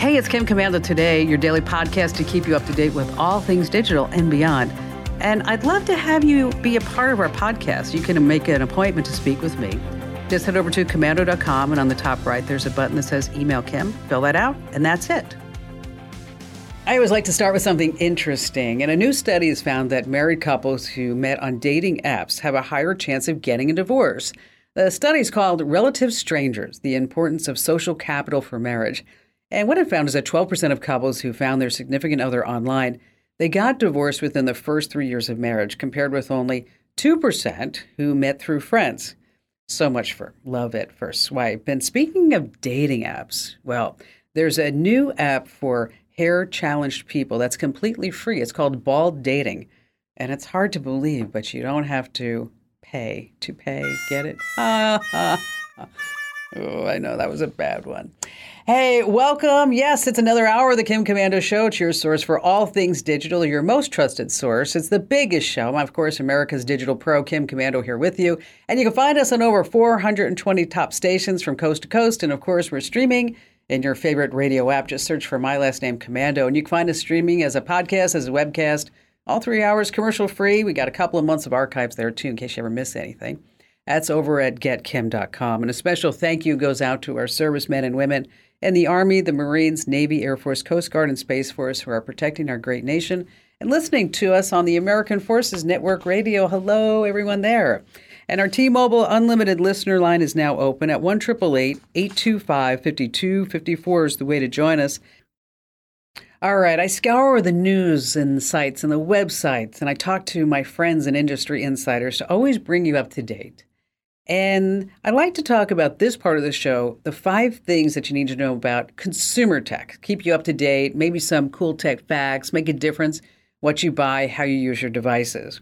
Hey, it's Kim Komando today, your daily podcast to keep you up to date with all things digital and beyond. And I'd love to have you be a part of our podcast. You can make an appointment to speak with me. Just head over to komando.com, and on the top right, there's a button that says Email Kim. Fill that out, and that's it. I always like to start with something interesting. And a new study has found that married couples who met on dating apps have a higher chance of getting a divorce. The study is called Relative Strangers The Importance of Social Capital for Marriage. And what it found is that 12% of couples who found their significant other online, they got divorced within the first three years of marriage, compared with only 2% who met through friends. So much for love at first swipe. And speaking of dating apps, well, there's a new app for hair challenged people that's completely free. It's called Bald Dating. And it's hard to believe, but you don't have to pay to pay. Get it? Oh, I know that was a bad one. Hey, welcome. Yes, it's another hour of the Kim Komando Show. It's your source for all things digital, your most trusted source. It's the biggest show. I'm, of course, America's digital pro, Kim Komando, here with you. And you can find us on over 420 top stations from coast to coast. And, of course, we're streaming in your favorite radio app. Just search for my last name, Komando. And you can find us streaming as a podcast, as a webcast, all three hours commercial free. We got a couple of months of archives there, too, in case you ever miss anything. That's over at getkim.com. And a special thank you goes out to our servicemen and women in the Army, the Marines, Navy, Air Force, Coast Guard, and Space Force who are protecting our great nation and listening to us on the American Forces Network Radio. Hello, everyone there. And our T-Mobile Unlimited listener line is now open at 1 825 5254 is the way to join us. All right, I scour the news and the sites and the websites, and I talk to my friends and industry insiders to always bring you up to date. And I like to talk about this part of the show the five things that you need to know about consumer tech, keep you up to date, maybe some cool tech facts, make a difference what you buy, how you use your devices,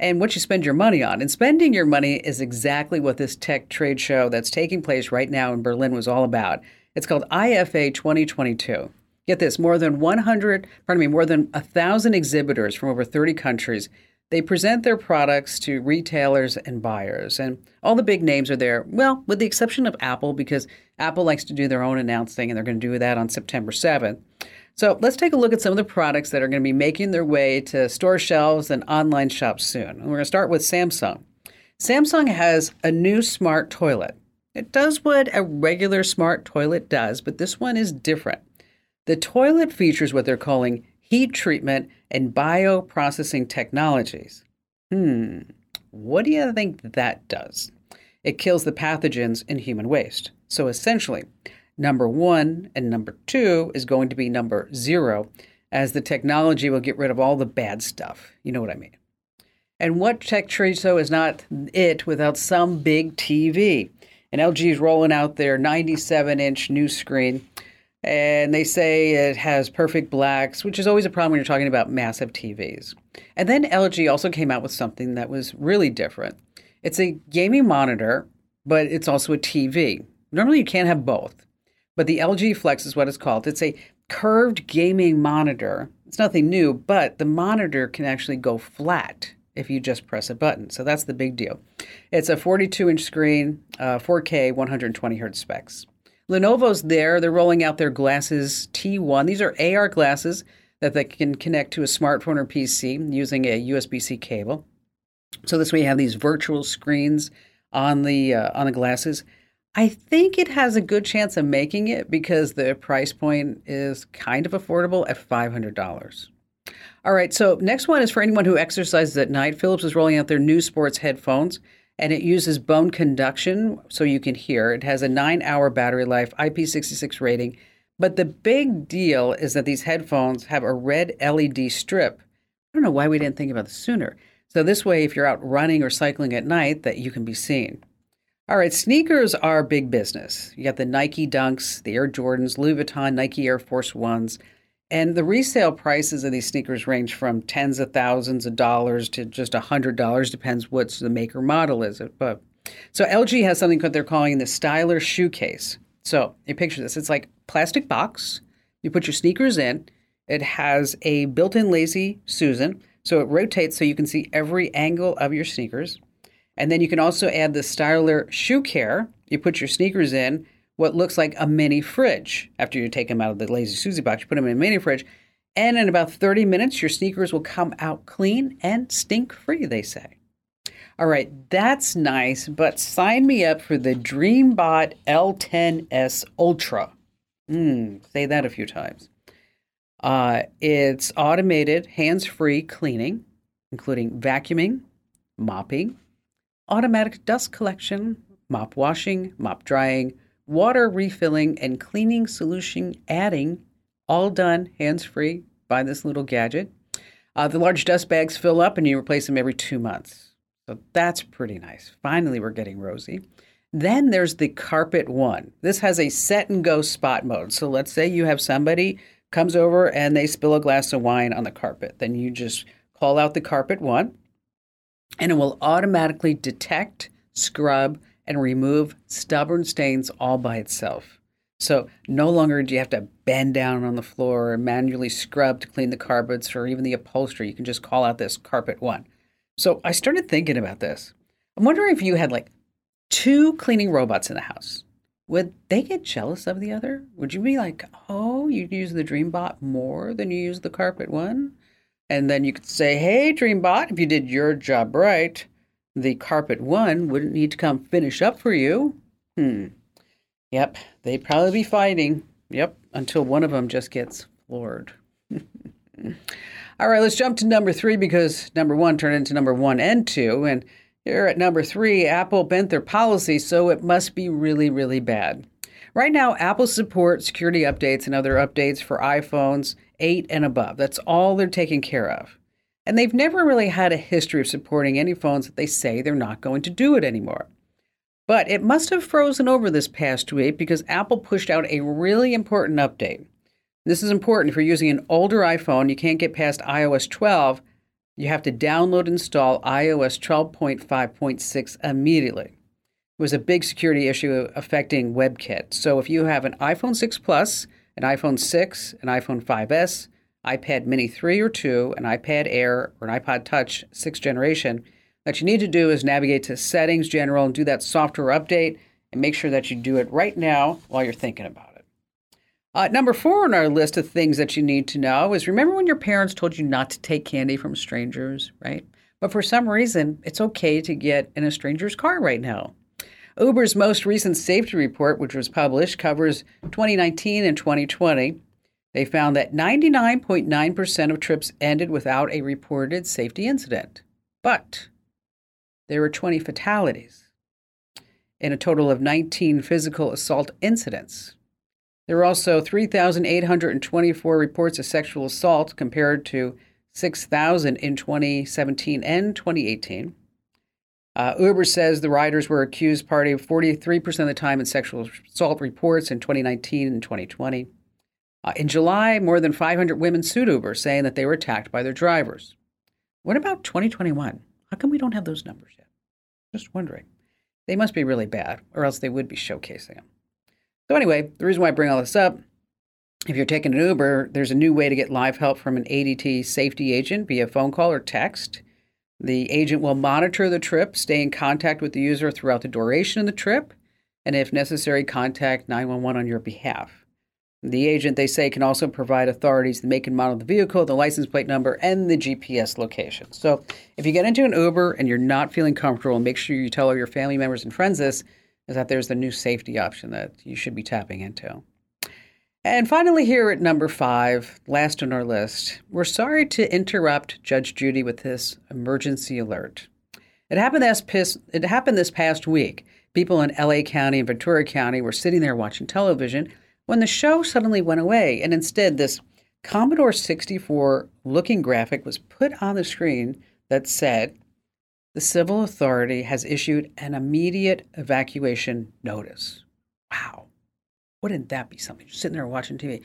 and what you spend your money on. And spending your money is exactly what this tech trade show that's taking place right now in Berlin was all about. It's called IFA 2022. Get this, more than 100, pardon me, more than 1,000 exhibitors from over 30 countries they present their products to retailers and buyers, and all the big names are there. Well, with the exception of Apple, because Apple likes to do their own announcing, and they're going to do that on September 7th. So let's take a look at some of the products that are going to be making their way to store shelves and online shops soon. And we're going to start with Samsung. Samsung has a new smart toilet. It does what a regular smart toilet does, but this one is different. The toilet features what they're calling heat treatment, and bioprocessing technologies. Hmm, what do you think that does? It kills the pathogens in human waste. So essentially, number one and number two is going to be number zero, as the technology will get rid of all the bad stuff. You know what I mean? And what tech trade is not it without some big TV? And LG is rolling out their 97 inch new screen and they say it has perfect blacks, which is always a problem when you're talking about massive TVs. And then LG also came out with something that was really different. It's a gaming monitor, but it's also a TV. Normally you can't have both, but the LG Flex is what it's called. It's a curved gaming monitor. It's nothing new, but the monitor can actually go flat if you just press a button. So that's the big deal. It's a 42 inch screen, uh, 4K, 120 hertz specs. Lenovo's there. They're rolling out their glasses T1. These are AR glasses that they can connect to a smartphone or PC using a USB-C cable. So this way you have these virtual screens on the uh, on the glasses. I think it has a good chance of making it because the price point is kind of affordable at $500. All right, so next one is for anyone who exercises at night. Philips is rolling out their new sports headphones and it uses bone conduction so you can hear. It has a nine hour battery life, IP66 rating. But the big deal is that these headphones have a red LED strip. I don't know why we didn't think about this sooner. So this way, if you're out running or cycling at night, that you can be seen. All right, sneakers are big business. You got the Nike Dunks, the Air Jordans, Louis Vuitton, Nike Air Force Ones. And the resale prices of these sneakers range from tens of thousands of dollars to just a hundred dollars, depends what the maker model is. But so LG has something that they're calling the Styler shoe case. So you picture this: it's like plastic box. You put your sneakers in. It has a built-in lazy Susan, so it rotates so you can see every angle of your sneakers. And then you can also add the Styler shoe care. You put your sneakers in what looks like a mini fridge. After you take them out of the Lazy Susie box, you put them in a mini fridge. And in about 30 minutes, your sneakers will come out clean and stink free, they say. All right, that's nice, but sign me up for the Dreambot L10S Ultra. Mm, say that a few times. Uh, it's automated, hands free cleaning, including vacuuming, mopping, automatic dust collection, mop washing, mop drying, water refilling, and cleaning solution adding, all done hands free by this little gadget. Uh, the large dust bags fill up and you replace them every two months. So that's pretty nice. Finally, we're getting rosy. Then there's the Carpet One. This has a set and go spot mode. So let's say you have somebody comes over and they spill a glass of wine on the carpet. Then you just call out the Carpet One and it will automatically detect, scrub, and remove stubborn stains all by itself. So no longer do you have to bend down on the floor and manually scrub to clean the carpets or even the upholstery. You can just call out this carpet one. So I started thinking about this. I'm wondering if you had like two cleaning robots in the house. Would they get jealous of the other? Would you be like, oh, you use the Dreambot more than you use the carpet one? And then you could say, hey, Dreambot, if you did your job right, the carpet one wouldn't need to come finish up for you. Hmm. Yep, they'd probably be fighting. Yep, until one of them just gets floored. All right, let's jump to number three because number one turned into number one and two. And here at number three, Apple bent their policy, so it must be really, really bad. Right now, Apple supports security updates and other updates for iPhones 8 and above. That's all they're taking care of. And they've never really had a history of supporting any phones that they say they're not going to do it anymore. But it must have frozen over this past week because Apple pushed out a really important update. This is important if you're using an older iPhone, you can't get past iOS 12, you have to download and install iOS 12.5.6 immediately. It was a big security issue affecting WebKit. So if you have an iPhone 6 Plus, an iPhone 6, an iPhone 5S, iPad Mini 3 or 2, an iPad Air, or an iPod Touch 6th generation, what you need to do is navigate to Settings, General, and do that software update, and make sure that you do it right now while you're thinking about it. Uh, number four on our list of things that you need to know is remember when your parents told you not to take candy from strangers, right? But for some reason, it's okay to get in a stranger's car right now. Uber's most recent safety report, which was published, covers 2019 and 2020. They found that 99.9% of trips ended without a reported safety incident. But there were 20 fatalities in a total of 19 physical assault incidents. There were also 3,824 reports of sexual assault compared to 6,000 in 2017 and 2018. Uh, Uber says the riders were accused party 43% of the time in sexual assault reports in 2019 and 2020. Uh, in July, more than 500 women sued Uber, saying that they were attacked by their drivers. What about 2021? How come we don't have those numbers yet? Just wondering. They must be really bad, or else they would be showcasing them. So, anyway, the reason why I bring all this up if you're taking an Uber, there's a new way to get live help from an ADT safety agent via phone call or text. The agent will monitor the trip, stay in contact with the user throughout the duration of the trip, and if necessary, contact 911 on your behalf. The agent, they say, can also provide authorities the make and model of the vehicle, the license plate number, and the GPS location. So if you get into an Uber and you're not feeling comfortable, make sure you tell all your family members and friends this, is that there's the new safety option that you should be tapping into. And finally, here at number five, last on our list, we're sorry to interrupt Judge Judy with this emergency alert. It happened this, it happened this past week. People in LA County and Ventura County were sitting there watching television when the show suddenly went away, and instead, this Commodore 64 looking graphic was put on the screen that said, the civil authority has issued an immediate evacuation notice. Wow. Wouldn't that be something? You're sitting there watching TV.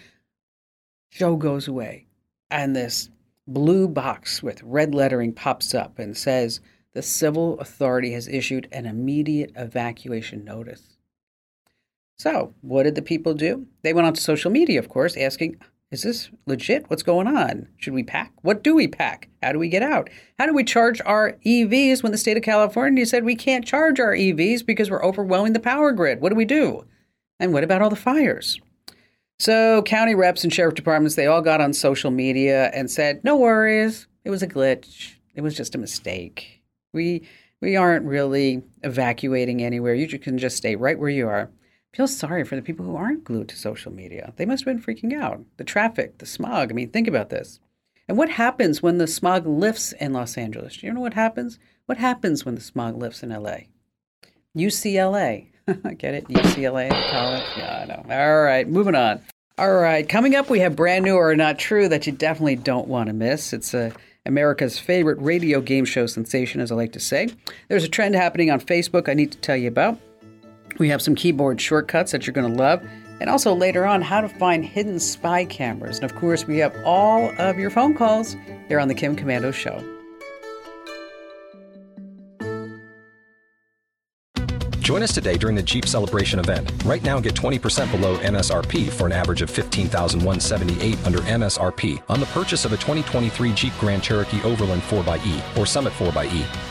Show goes away, and this blue box with red lettering pops up and says, The civil authority has issued an immediate evacuation notice. So, what did the people do? They went on to social media, of course, asking, is this legit? What's going on? Should we pack? What do we pack? How do we get out? How do we charge our EVs when the state of California said we can't charge our EVs because we're overwhelming the power grid? What do we do? And what about all the fires? So, county reps and sheriff departments, they all got on social media and said, "No worries. It was a glitch. It was just a mistake. We we aren't really evacuating anywhere. You can just stay right where you are." Feel sorry for the people who aren't glued to social media. They must have been freaking out. The traffic, the smog. I mean, think about this. And what happens when the smog lifts in Los Angeles? Do you know what happens? What happens when the smog lifts in LA? UCLA. Get it? UCLA college? Yeah, I know. All right, moving on. All right, coming up, we have brand new or not true that you definitely don't want to miss. It's a America's favorite radio game show sensation, as I like to say. There's a trend happening on Facebook I need to tell you about. We have some keyboard shortcuts that you're going to love, and also later on, how to find hidden spy cameras. And of course, we have all of your phone calls here on The Kim Komando Show. Join us today during the Jeep Celebration event. Right now, get 20% below MSRP for an average of 15178 under MSRP on the purchase of a 2023 Jeep Grand Cherokee Overland 4xE or Summit 4xE.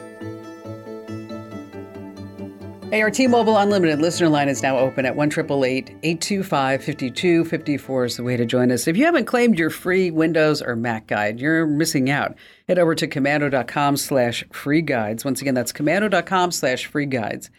Hey, our T-Mobile Unlimited listener line is now open at 1-888-825-5254 is the way to join us. If you haven't claimed your free Windows or Mac guide, you're missing out. Head over to komando.com slash free guides. Once again, that's komando.com slash free guides.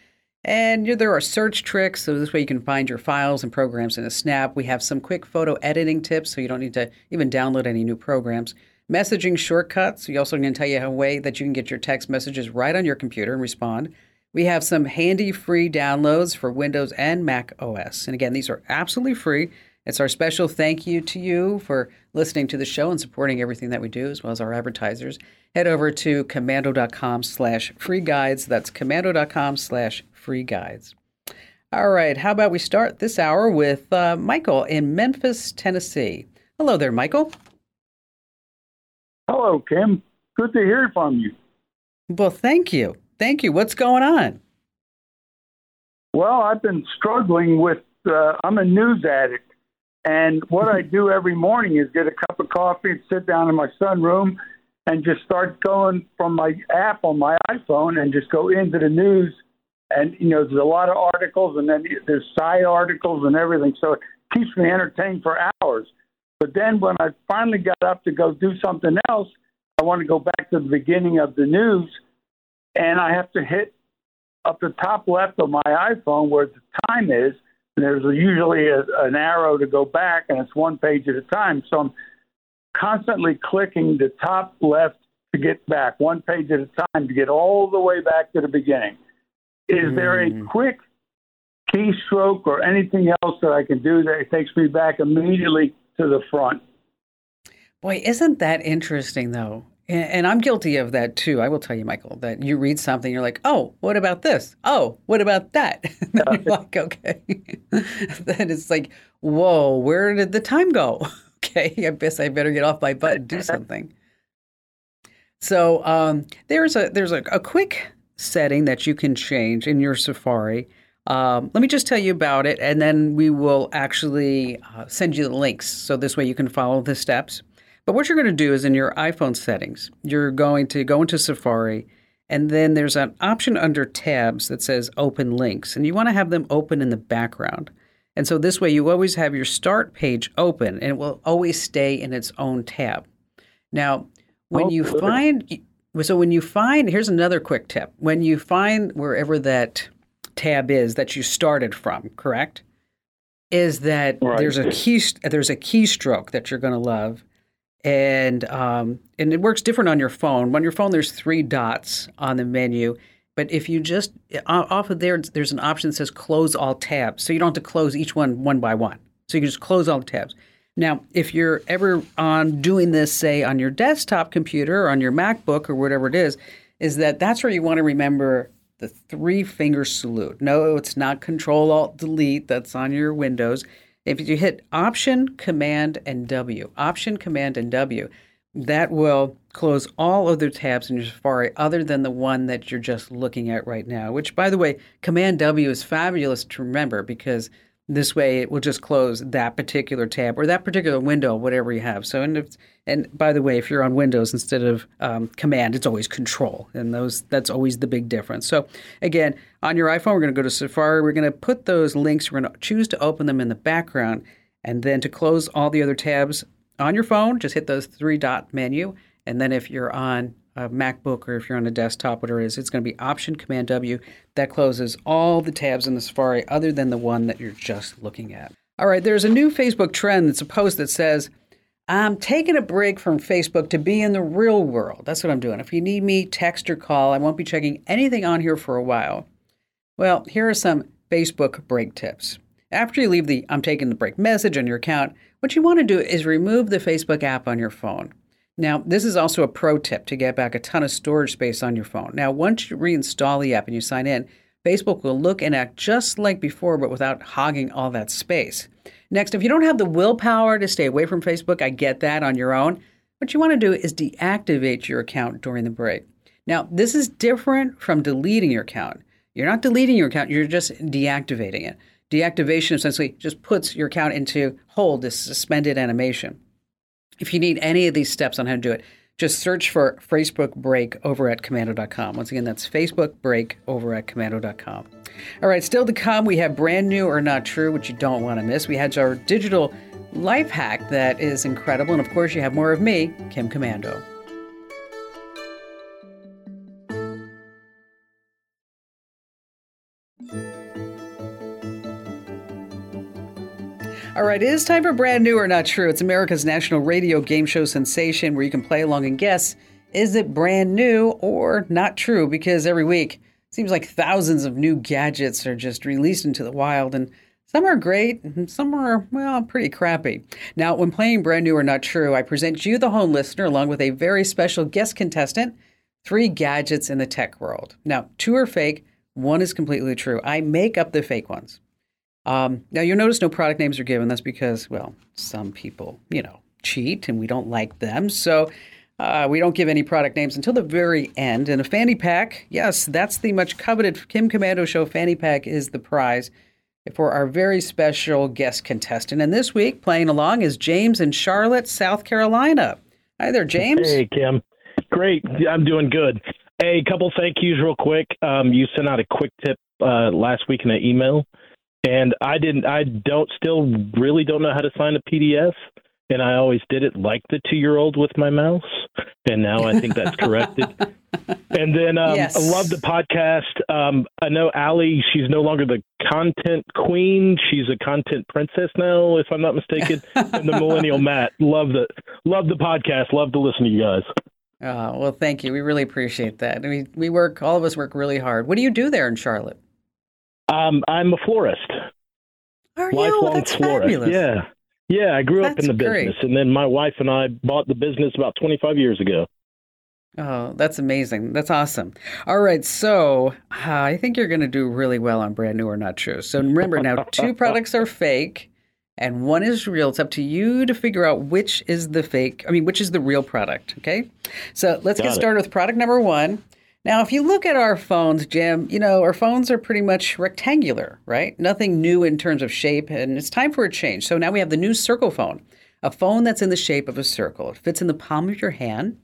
And there are search tricks, so this way you can find your files and programs in a snap. We have some quick photo editing tips, so you don't need to even download any new programs. Messaging shortcuts. We also going to tell you a way that you can get your text messages right on your computer and respond. We have some handy free downloads for Windows and Mac OS. And again, these are absolutely free. It's our special thank you to you for listening to the show and supporting everything that we do, as well as our advertisers. Head over to komando.com slash free guides. That's komando.com slash free guides. All right, how about we start this hour with uh, Michael in Memphis, Tennessee. Hello there, Michael. Hello, Kim. Good to hear from you. Well, thank you. Thank you. What's going on? Well, I've been struggling with, uh, I'm a news addict. And what I do every morning is get a cup of coffee and sit down in my sunroom and just start going from my app on my iPhone and just go into the news. And, you know, there's a lot of articles and then there's side articles and everything. So it keeps me entertained for hours. But then when I finally got up to go do something else, I want to go back to the beginning of the news and I have to hit up the top left of my iPhone where the time is, and there's usually a, an arrow to go back, and it's one page at a time. So I'm constantly clicking the top left to get back, one page at a time to get all the way back to the beginning. Is mm. there a hmm. quick keystroke or anything else that I can do that takes me back immediately to the front? Boy, isn't that interesting, though? And I'm guilty of that too. I will tell you, Michael, that you read something, you're like, oh, what about this? Oh, what about that? And you're like, okay. then it's like, whoa, where did the time go? okay, I guess I better get off my butt and do something. So um, there's a there's a, a, quick setting that you can change in your Safari. Um, let me just tell you about it, and then we will actually uh, send you the links. So this way you can follow the steps. But what you're going to do is in your iPhone settings, you're going to go into Safari, and then there's an option under tabs that says open links, and you want to have them open in the background. And so this way you always have your start page open and it will always stay in its own tab. Now, when oh, you good. find so when you find here's another quick tip. When you find wherever that tab is that you started from, correct? Is that right. there's a key there's a keystroke that you're going to love and um, and it works different on your phone. On your phone, there's three dots on the menu, but if you just off of there, there's an option that says close all tabs, so you don't have to close each one one by one. So you can just close all the tabs. Now, if you're ever on doing this, say on your desktop computer or on your MacBook or whatever it is, is that that's where you want to remember the three finger salute. No, it's not Control Alt Delete. That's on your Windows. If you hit Option, Command, and W, Option, Command, and W, that will close all other tabs in your Safari other than the one that you're just looking at right now, which, by the way, Command W is fabulous to remember because this way, it will just close that particular tab or that particular window, whatever you have. So, and if, and by the way, if you're on Windows instead of um, Command, it's always Control, and those that's always the big difference. So, again, on your iPhone, we're going to go to Safari. We're going to put those links. We're going to choose to open them in the background, and then to close all the other tabs on your phone, just hit those three dot menu, and then if you're on a MacBook or if you're on a desktop, whatever it is, it's going to be Option Command W. That closes all the tabs in the Safari other than the one that you're just looking at. All right, there's a new Facebook trend that's a post that says, I'm taking a break from Facebook to be in the real world. That's what I'm doing. If you need me, text or call. I won't be checking anything on here for a while. Well, here are some Facebook break tips. After you leave the I'm taking the break message on your account, what you want to do is remove the Facebook app on your phone. Now, this is also a pro tip to get back a ton of storage space on your phone. Now, once you reinstall the app and you sign in, Facebook will look and act just like before, but without hogging all that space. Next, if you don't have the willpower to stay away from Facebook, I get that on your own. What you want to do is deactivate your account during the break. Now, this is different from deleting your account. You're not deleting your account, you're just deactivating it. Deactivation essentially just puts your account into hold, this suspended animation. If you need any of these steps on how to do it, just search for Facebook Break over at komando.com. Once again, that's Facebook Break over at komando.com. All right, still to come, we have brand new or not true, which you don't want to miss. We had our digital life hack that is incredible. And of course, you have more of me, Kim Komando. All right, it is time for brand new or not true. It's America's national radio game show sensation where you can play along and guess is it brand new or not true? Because every week it seems like thousands of new gadgets are just released into the wild and some are great and some are, well, pretty crappy. Now, when playing brand new or not true, I present you, the home listener, along with a very special guest contestant, three gadgets in the tech world. Now, two are fake, one is completely true. I make up the fake ones. Um, now, you'll notice no product names are given. That's because, well, some people, you know, cheat and we don't like them. So uh, we don't give any product names until the very end. And a fanny pack, yes, that's the much coveted Kim Komando Show fanny pack is the prize for our very special guest contestant. And this week, playing along is James in Charlotte, South Carolina. Hi there, James. Hey, Kim. Great. I'm doing good. Hey, a couple thank yous real quick. Um, you sent out a quick tip uh, last week in an email and I didn't. I don't still really don't know how to sign a PDF, and I always did it like the two year old with my mouse, and now I think that's corrected. and then um, yes. I love the podcast. Um, I know Allie. She's no longer the content queen. She's a content princess now, if I'm not mistaken. and the millennial Matt. Love the love the podcast. Love to listen to you guys. Oh, well, thank you. We really appreciate that. We we work. All of us work really hard. What do you do there in Charlotte? Um, I'm a florist. Are you? Lifelong That's florist. Fabulous. Yeah. Yeah, I grew That's up in the great. business, and then my wife and I bought the business about 25 years ago. Oh, that's amazing. That's awesome. All right. So uh, I think you're going to do really well on brand new or not true. So remember now, two products are fake and one is real. It's up to you to figure out which is the fake, I mean, which is the real product. Okay. So let's Got get started it. with product number one. Now, if you look at our phones, Jim, you know, our phones are pretty much rectangular, right? Nothing new in terms of shape, and it's time for a change. So now we have the new Circle phone, a phone that's in the shape of a circle. It fits in the palm of your hand.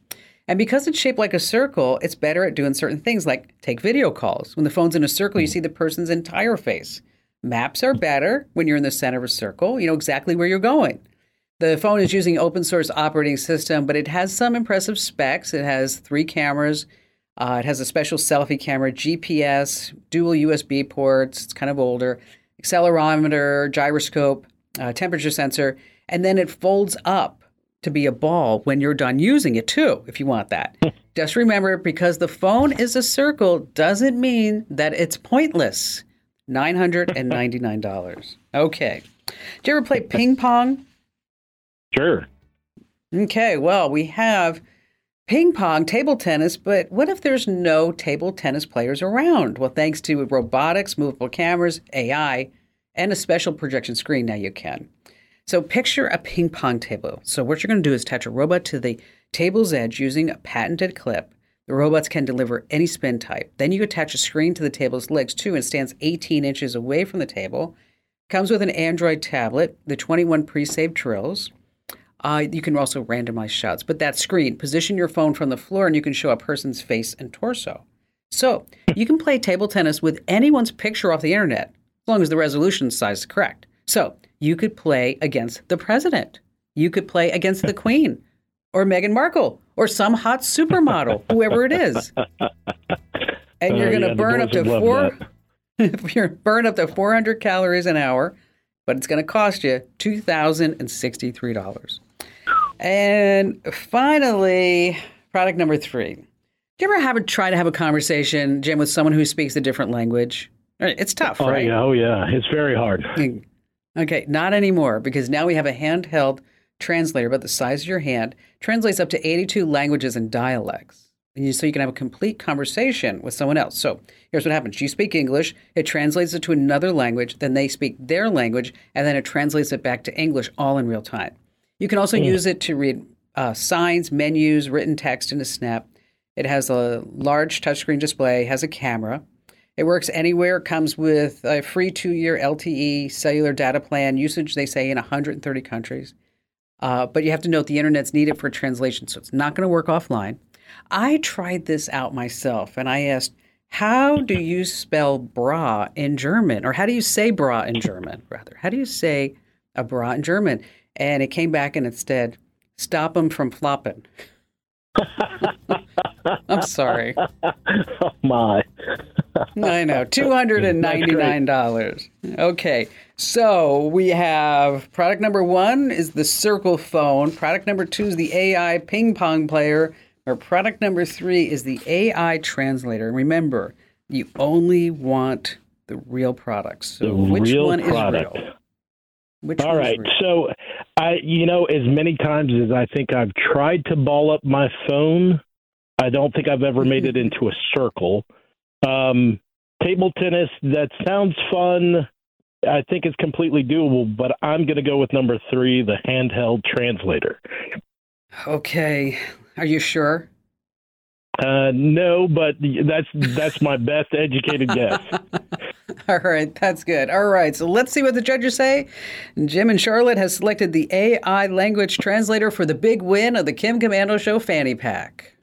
And because it's shaped like a circle, it's better at doing certain things like take video calls. When the phone's in a circle, you hmm. see the person's entire face. Maps are better when you're in the center of a circle. You know exactly where you're going. The phone is using open source operating system, but it has some impressive specs. It has three cameras, uh, it has a special selfie camera, GPS, dual USB ports. It's kind of older, accelerometer, gyroscope, uh, temperature sensor, and then it folds up to be a ball when you're done using it too, if you want that. Just remember, because the phone is a circle doesn't mean that it's pointless. $999. Okay. Do you ever play ping pong? Sure. Okay, well, we have ping pong, table tennis, but what if there's no table tennis players around? Well, thanks to robotics, movable cameras, AI, and a special projection screen, now you can. So picture a ping pong table. So what you're going to do is attach a robot to the table's edge using a patented clip. The robots can deliver any spin type. Then you attach a screen to the table's legs too and stands 18 inches away from the table. Comes with an Android tablet, the 21 pre-saved drills. Uh, you can also randomize shots. But that screen, position your phone from the floor and you can show a person's face and torso. So you can play table tennis with anyone's picture off the internet, as long as the resolution size is correct. So you could play against the president. You could play against the queen or Meghan Markle or some hot supermodel, whoever it is. And you're Uh, going to yeah, the burn up to four. you're burn up to 400 calories an hour, but it's going to cost you two thousand and sixty-three dollars. And finally, product number three. Do you ever have a, try to have a conversation, Jim, with someone who speaks a different language? It's tough, Oh right? yeah, oh yeah, it's very hard. Mm. Okay, not anymore because now we have a handheld translator about the size of your hand, translates up to 82 languages and dialects. And you, so you can have a complete conversation with someone else. So here's what happens you speak English, it translates it to another language, then they speak their language, and then it translates it back to English all in real time. You can also use it to read uh, signs, menus, written text in a snap. It has a large touchscreen display, has a camera. It works anywhere. Comes with a free two year LTE cellular data plan. Usage, they say, in 130 countries. Uh, but you have to note the internet's needed for translation, so it's not going to work offline. I tried this out myself and I asked, how do you spell bra in German? Or how do you say bra in German, rather? How do you say a bra in German? And it came back and it said, stop them from flopping. I'm sorry. oh my. I know. $299. Okay. So we have product number one is the Circle phone. Product number two is the AI ping pong player. Or product number three is the AI translator. Remember, you only want the real products. So The which real one product. is real? Which All one is right. So, I, you know, as many times as I think I've tried to ball up my phone, I don't think I've ever made it into a circle. Um, table tennis, that sounds fun. I think it's completely doable, but I'm going to go with number three, the handheld translator. Okay. Are you sure? Uh, no, but that's that's my best educated guess. All right, that's good. All right, so let's see what the judges say. Jim and Charlotte has selected the AI language translator for the big win of the Kim Komando Show fanny pack.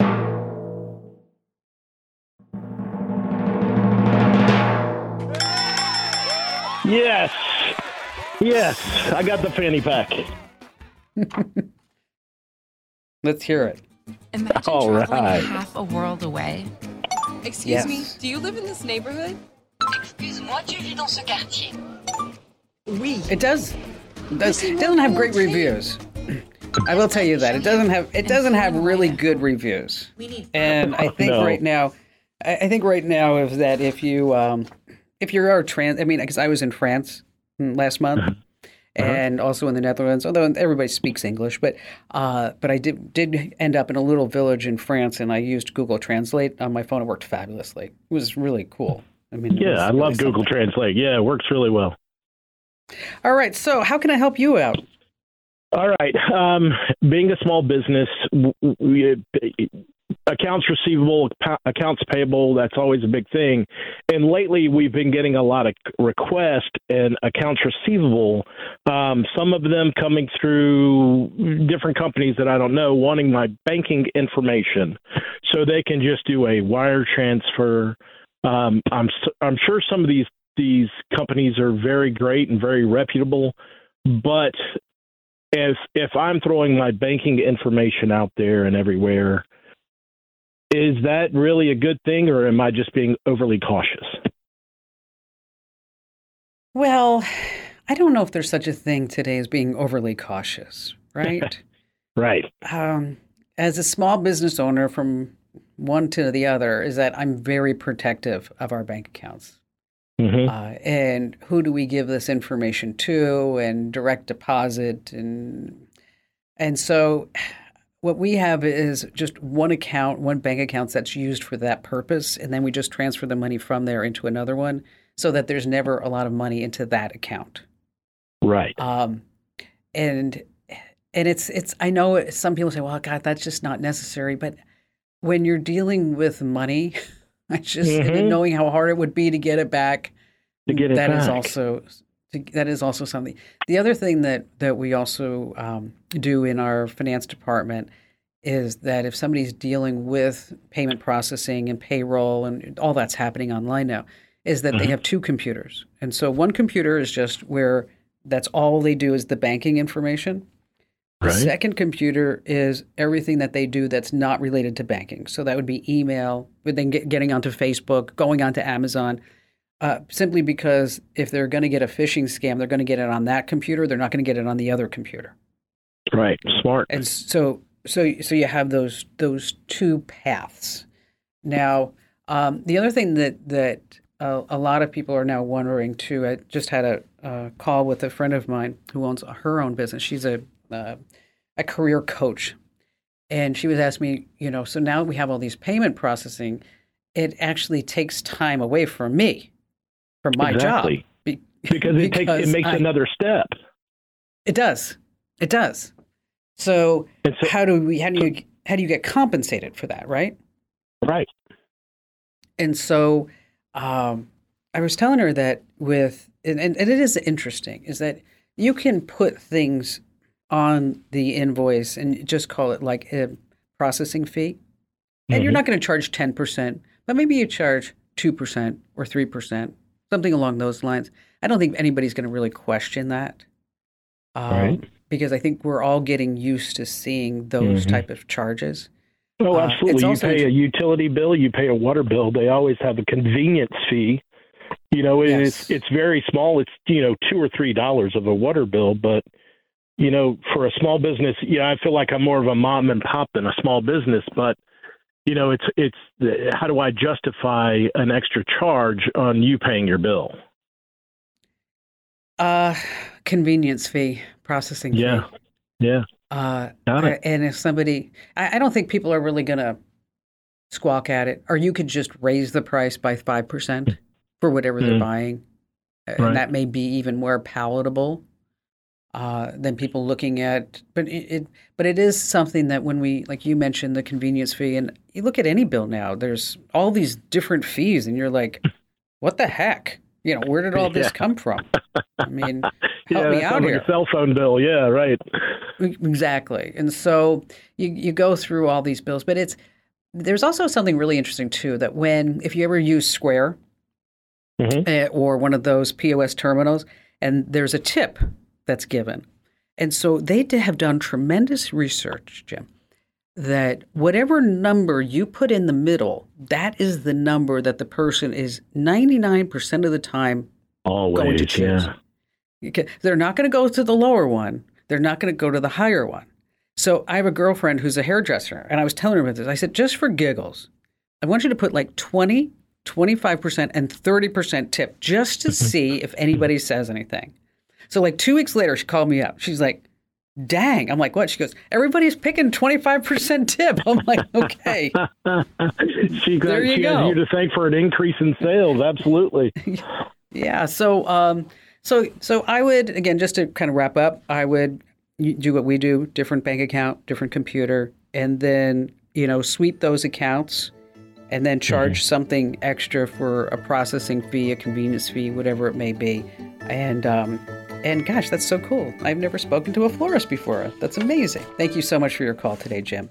Yes, yes, I got the fanny pack. Let's hear it. Imagine All traveling right. half a world away. Excuse Yes. me, do you live in this neighborhood? Excuse-moi, tu vis dans ce quartier Oui. It does. It, does, it doesn't have great reviews. I will tell you that it doesn't have it doesn't have really good reviews. And I think No. right now, I I think right now is that if you um, if you are trans, I mean, because I was in France mm, last month. And also in the Netherlands, although everybody speaks English, but uh, but I did did end up in a little village in France, and I used Google Translate on my phone. It worked fabulously. It was really cool. I mean, Yeah, I love Google something. Translate. Yeah, it works really well. All right, so how can I help you out? All right. Um, being a small business, w- w- we, accounts receivable, accounts payable, that's always a big thing. And lately, we've been getting a lot of requests in accounts receivable, um, some of them coming through different companies that I don't know, wanting my banking information so they can just do a wire transfer. Um, I'm, I'm sure some of these these companies are very great and very reputable, but if if I'm throwing my banking information out there and everywhere, is that really a good thing, or am I just being overly cautious? Well, I don't know if there's such a thing today as being overly cautious, right? Right. Um, as a small business owner, from one to the other, is that I'm very protective of our bank accounts. hmm Uh, and who do we give this information to and direct deposit and and so what we have is just one account one bank account that's used for that purpose and then we just transfer the money from there into another one so that there's never a lot of money into that account Right. um, and and it's it's I know some people say well god that's just not necessary but when you're dealing with money I just Mhm. knowing how hard it would be to get it back To get it that is back. also to, that is also something. The other thing that that we also um, do in our finance department is that if somebody's dealing with payment processing and payroll and all that's happening online now, is that Mm-hmm. they have two computers, and so one computer is just where that's all they do is the banking information. The Right. second computer is everything that they do that's not related to banking. So that would be email, but then get, getting onto Facebook, going onto Amazon, uh, simply because if they're going to get a phishing scam, they're going to get it on that computer. They're not going to get it on the other computer. Right. Smart. And so, so, so you have those those two paths. Now, um, the other thing that that uh, a lot of people are now wondering too. I just had a, a call with a friend of mine who owns her own business. She's a uh, a career coach, and she was asking me, you know, so now we have all these payment processing. It actually takes time away from me, from my Exactly. job, Be- because it takes it makes I- another step. It does. It does. So, so- how do we? How do you? How do you get compensated for that? Right. Right. And so um, I was telling her that with, and, and it is interesting, is that you can put things on the invoice and just call it like a processing fee. And you're not going to charge 10%, but maybe you charge 2% or 3%, something along those lines. I don't think anybody's going to really question that. Um, Right. Because I think we're all getting used to seeing those Mhm. type of charges. Oh, Uh, it's absolutely. you also pay a utility bill, you pay a water bill. They always have a convenience fee. You know, Yes. it's it's very small. It's you know two or three dollars of a water bill, but you know, for a small business, yeah, I feel like I'm more of a mom and pop than a small business. But you know, it's it's the, how do I justify an extra charge on you paying your bill? Uh, convenience fee, processing fee. Yeah, yeah, Uh, Got it. And if somebody, I, I don't think people are really going to squawk at it. Or you could just raise the price by 5% for whatever they're Mm. buying. Right. And that may be even more palatable uh, than people looking at. But it, it, but it is something that when we, like you mentioned, the convenience fee, and you look at any bill now, there's all these different fees, and you're like, what the heck? You know, where did all this Yeah. come from? I mean, help yeah. me out here. like a cell phone bill. Yeah, right. Exactly. And so you, you go through all these bills, but it's there's also something really interesting too that when if you ever use Square Mhm. eh, or one of those POS terminals and there's a tip that's given. And so they have done tremendous research, Jim, that whatever number you put in the middle, that is the number that the person is 99% of the time Always. going to choose. Yeah. Can- They're not going to go to the lower one. They're not going to go to the higher one. So I have a girlfriend who's a hairdresser, and I was telling her about this. I said, just for giggles, I want you to put like 20, 25%, and 30% tip just to see if anybody says anything. So like two weeks later, she called me up. She's like, dang. I'm like, what? She goes, everybody's picking 25% tip. I'm like, okay. she There you she go. you to thank for an increase in sales. Absolutely. Yeah. So, um, so, so I would again, just to kind of wrap up, I would do what we do: different bank account, different computer, and then you know sweep those accounts, and then charge something extra for a processing fee, a convenience fee, whatever it may be. And um, and gosh, that's so cool! I've never spoken to a florist before. That's amazing. Thank you so much for your call today, Jim.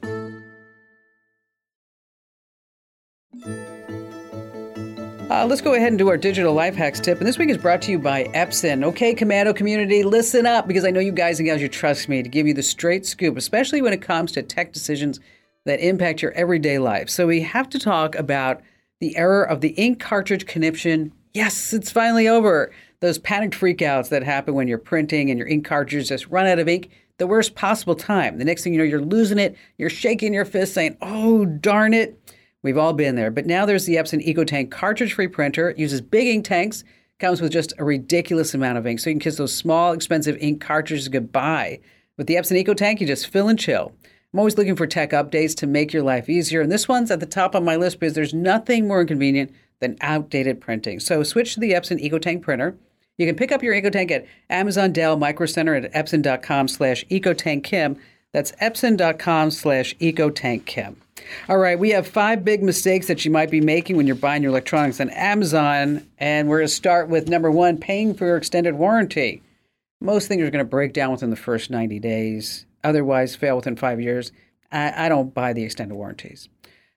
Uh, let's go ahead and do our digital life hacks tip. And this week is brought to you by Epson. Okay, Komando community, listen up because I know you guys and gals, you trust me to give you the straight scoop, especially when it comes to tech decisions that impact your everyday life. So we have to talk about the error of the ink cartridge conniption. Yes, it's finally over. Those panicked freakouts that happen when you're printing and your ink cartridges just run out of ink. the worst possible time. The next thing you know, you're losing it. You're shaking your fist saying, oh, darn it. We've all been there. But now there's the Epson EcoTank cartridge-free printer. It uses big ink tanks. Comes with just a ridiculous amount of ink. So you can kiss those small, expensive ink cartridges goodbye. With the Epson EcoTank, you just fill and chill. I'm always looking for tech updates to make your life easier. And this one's at the top of my list because there's nothing more inconvenient than outdated printing. So switch to the Epson EcoTank printer. You can pick up your EcoTank at Amazon Dell Micro Center at epson.com slash EcoTankKim. That's epson.com slash EcoTankKim. All right, we have five big mistakes that you might be making when you're buying your electronics on Amazon. And we're going to start with number one, paying for your extended warranty. Most things are going to break down within the first 90 days, otherwise, fail within five years. I, I don't buy the extended warranties.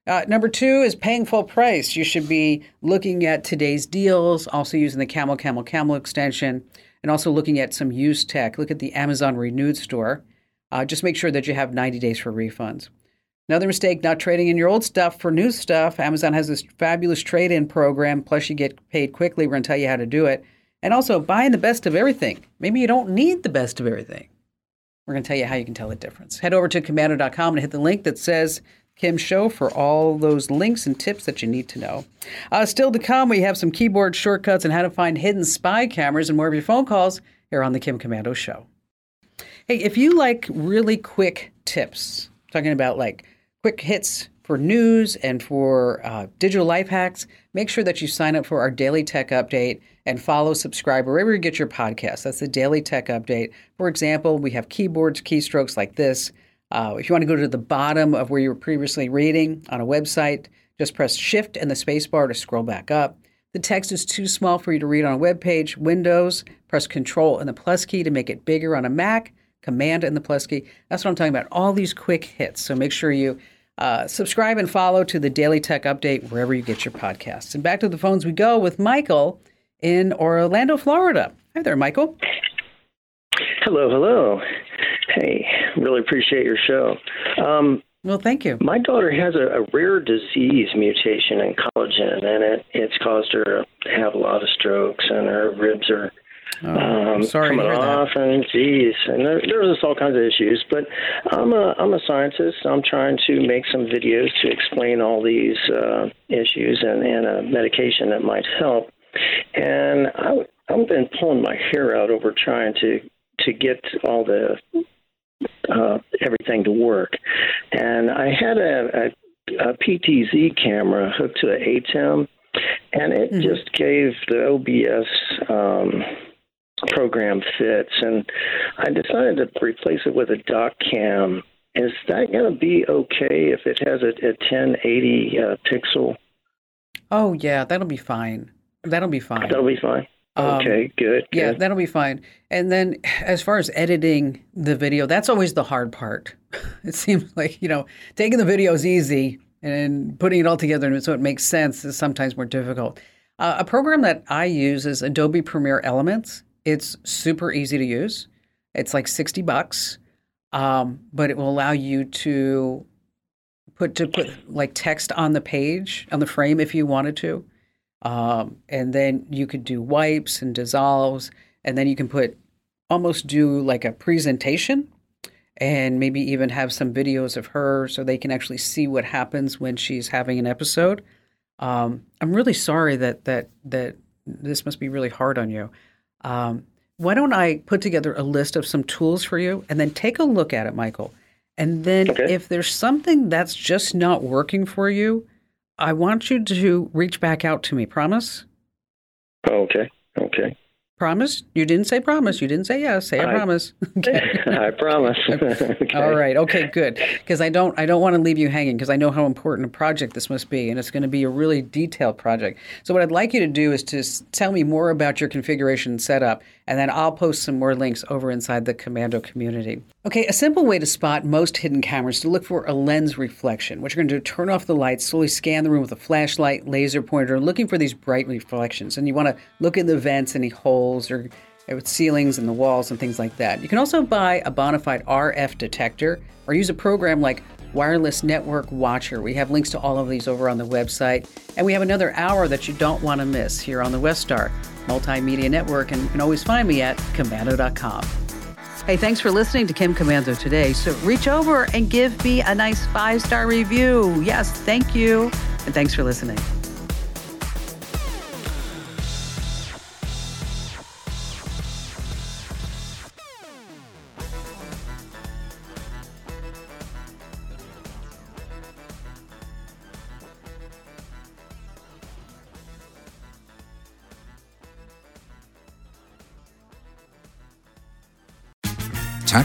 Uh, number two is paying full price. You should be looking at today's deals, also using the Camel Camel Camel extension, and also looking at some used tech. Look at the Amazon Renewed store. Uh, just make sure that you have 90 days for refunds. Another mistake, not trading in your old stuff for new stuff. Amazon has this fabulous trade in program, plus, you get paid quickly. We're going to tell you how to do it. And also, buying the best of everything. Maybe you don't need the best of everything. We're going to tell you how you can tell the difference. Head over to komando.com and hit the link that says Kim Show for all those links and tips that you need to know. Uh, still to come, we have some keyboard shortcuts and how to find hidden spy cameras and more of your phone calls here on the Kim Komando Show. Hey, if you like really quick tips, talking about like quick hits for news and for uh, digital life hacks, make sure that you sign up for our daily tech update and follow, subscribe wherever you get your podcast. That's the daily tech update. For example, we have keyboards, keystrokes like this. Uh, if you want to go to the bottom of where you were previously reading on a website, just press Shift and the spacebar to scroll back up. The text is too small for you to read on a web page. Windows, press Control and the plus key to make it bigger on a Mac. Command and the plus key. That's what I'm talking about. All these quick hits. So make sure you uh, subscribe and follow to the Daily Tech Update wherever you get your podcasts. And back to the phones we go with Michael in Orlando, Florida. Hi there, Michael. Hello, hello. Hey, really appreciate your show. Um, well, thank you. My daughter has a, a, rare disease mutation in collagen, and it, it's caused her to have a lot of strokes, and her ribs are Oh, um, sorry coming off, that. and geez, and there, there's just all kinds of issues. But I'm a I'm a scientist. I'm trying to make some videos to explain all these uh, issues and, and a medication that might help. And I, I've been pulling my hair out over trying to to get all the uh, everything to work. And I had a, a, a PTZ camera hooked to an ATEM, and it mm-hmm. just gave the OBS. Um, program fits, and I decided to replace it with a doc cam. Is that going to be okay if it has a, a 1080 uh, pixel? Oh yeah, that'll be fine. That'll be fine. That'll be fine. Um, okay, good, good. Yeah, that'll be fine. And then as far as editing the video, that's always the hard part. It seems like, you know, taking the video is easy and putting it all together so it makes sense is sometimes more difficult. Uh, a program that I use is Adobe Premiere Elements. It's super easy to use. It's like 60 bucks, um, but it will allow you to put to put like text on the page on the frame if you wanted to, um, and then you could do wipes and dissolves, and then you can put almost do like a presentation, and maybe even have some videos of her so they can actually see what happens when she's having an episode. Um, I'm really sorry that that that this must be really hard on you. Um, why don't I put together a list of some tools for you and then take a look at it, Michael? And then okay. if there's something that's just not working for you, I want you to reach back out to me. Promise? Oh, okay. Okay. Promise? You didn't say promise. You didn't say yes. Say I, I promise. Okay. I promise. okay. All right. Okay. Good. Because I don't. I don't want to leave you hanging because I know how important a project this must be, and it's going to be a really detailed project. So what I'd like you to do is to tell me more about your configuration setup, and then I'll post some more links over inside the Komando community. Okay. A simple way to spot most hidden cameras is to look for a lens reflection. What you're going to do: turn off the light, slowly scan the room with a flashlight, laser pointer, looking for these bright reflections, and you want to look in the vents, any holes or with ceilings and the walls and things like that. You can also buy a bona fide RF detector or use a program like Wireless Network Watcher. We have links to all of these over on the website. And we have another hour that you don't want to miss here on the WestStar Multimedia Network. And you can always find me at komando.com. Hey, thanks for listening to Kim Komando today. So reach over and give me a nice five star review. Yes, thank you. And thanks for listening.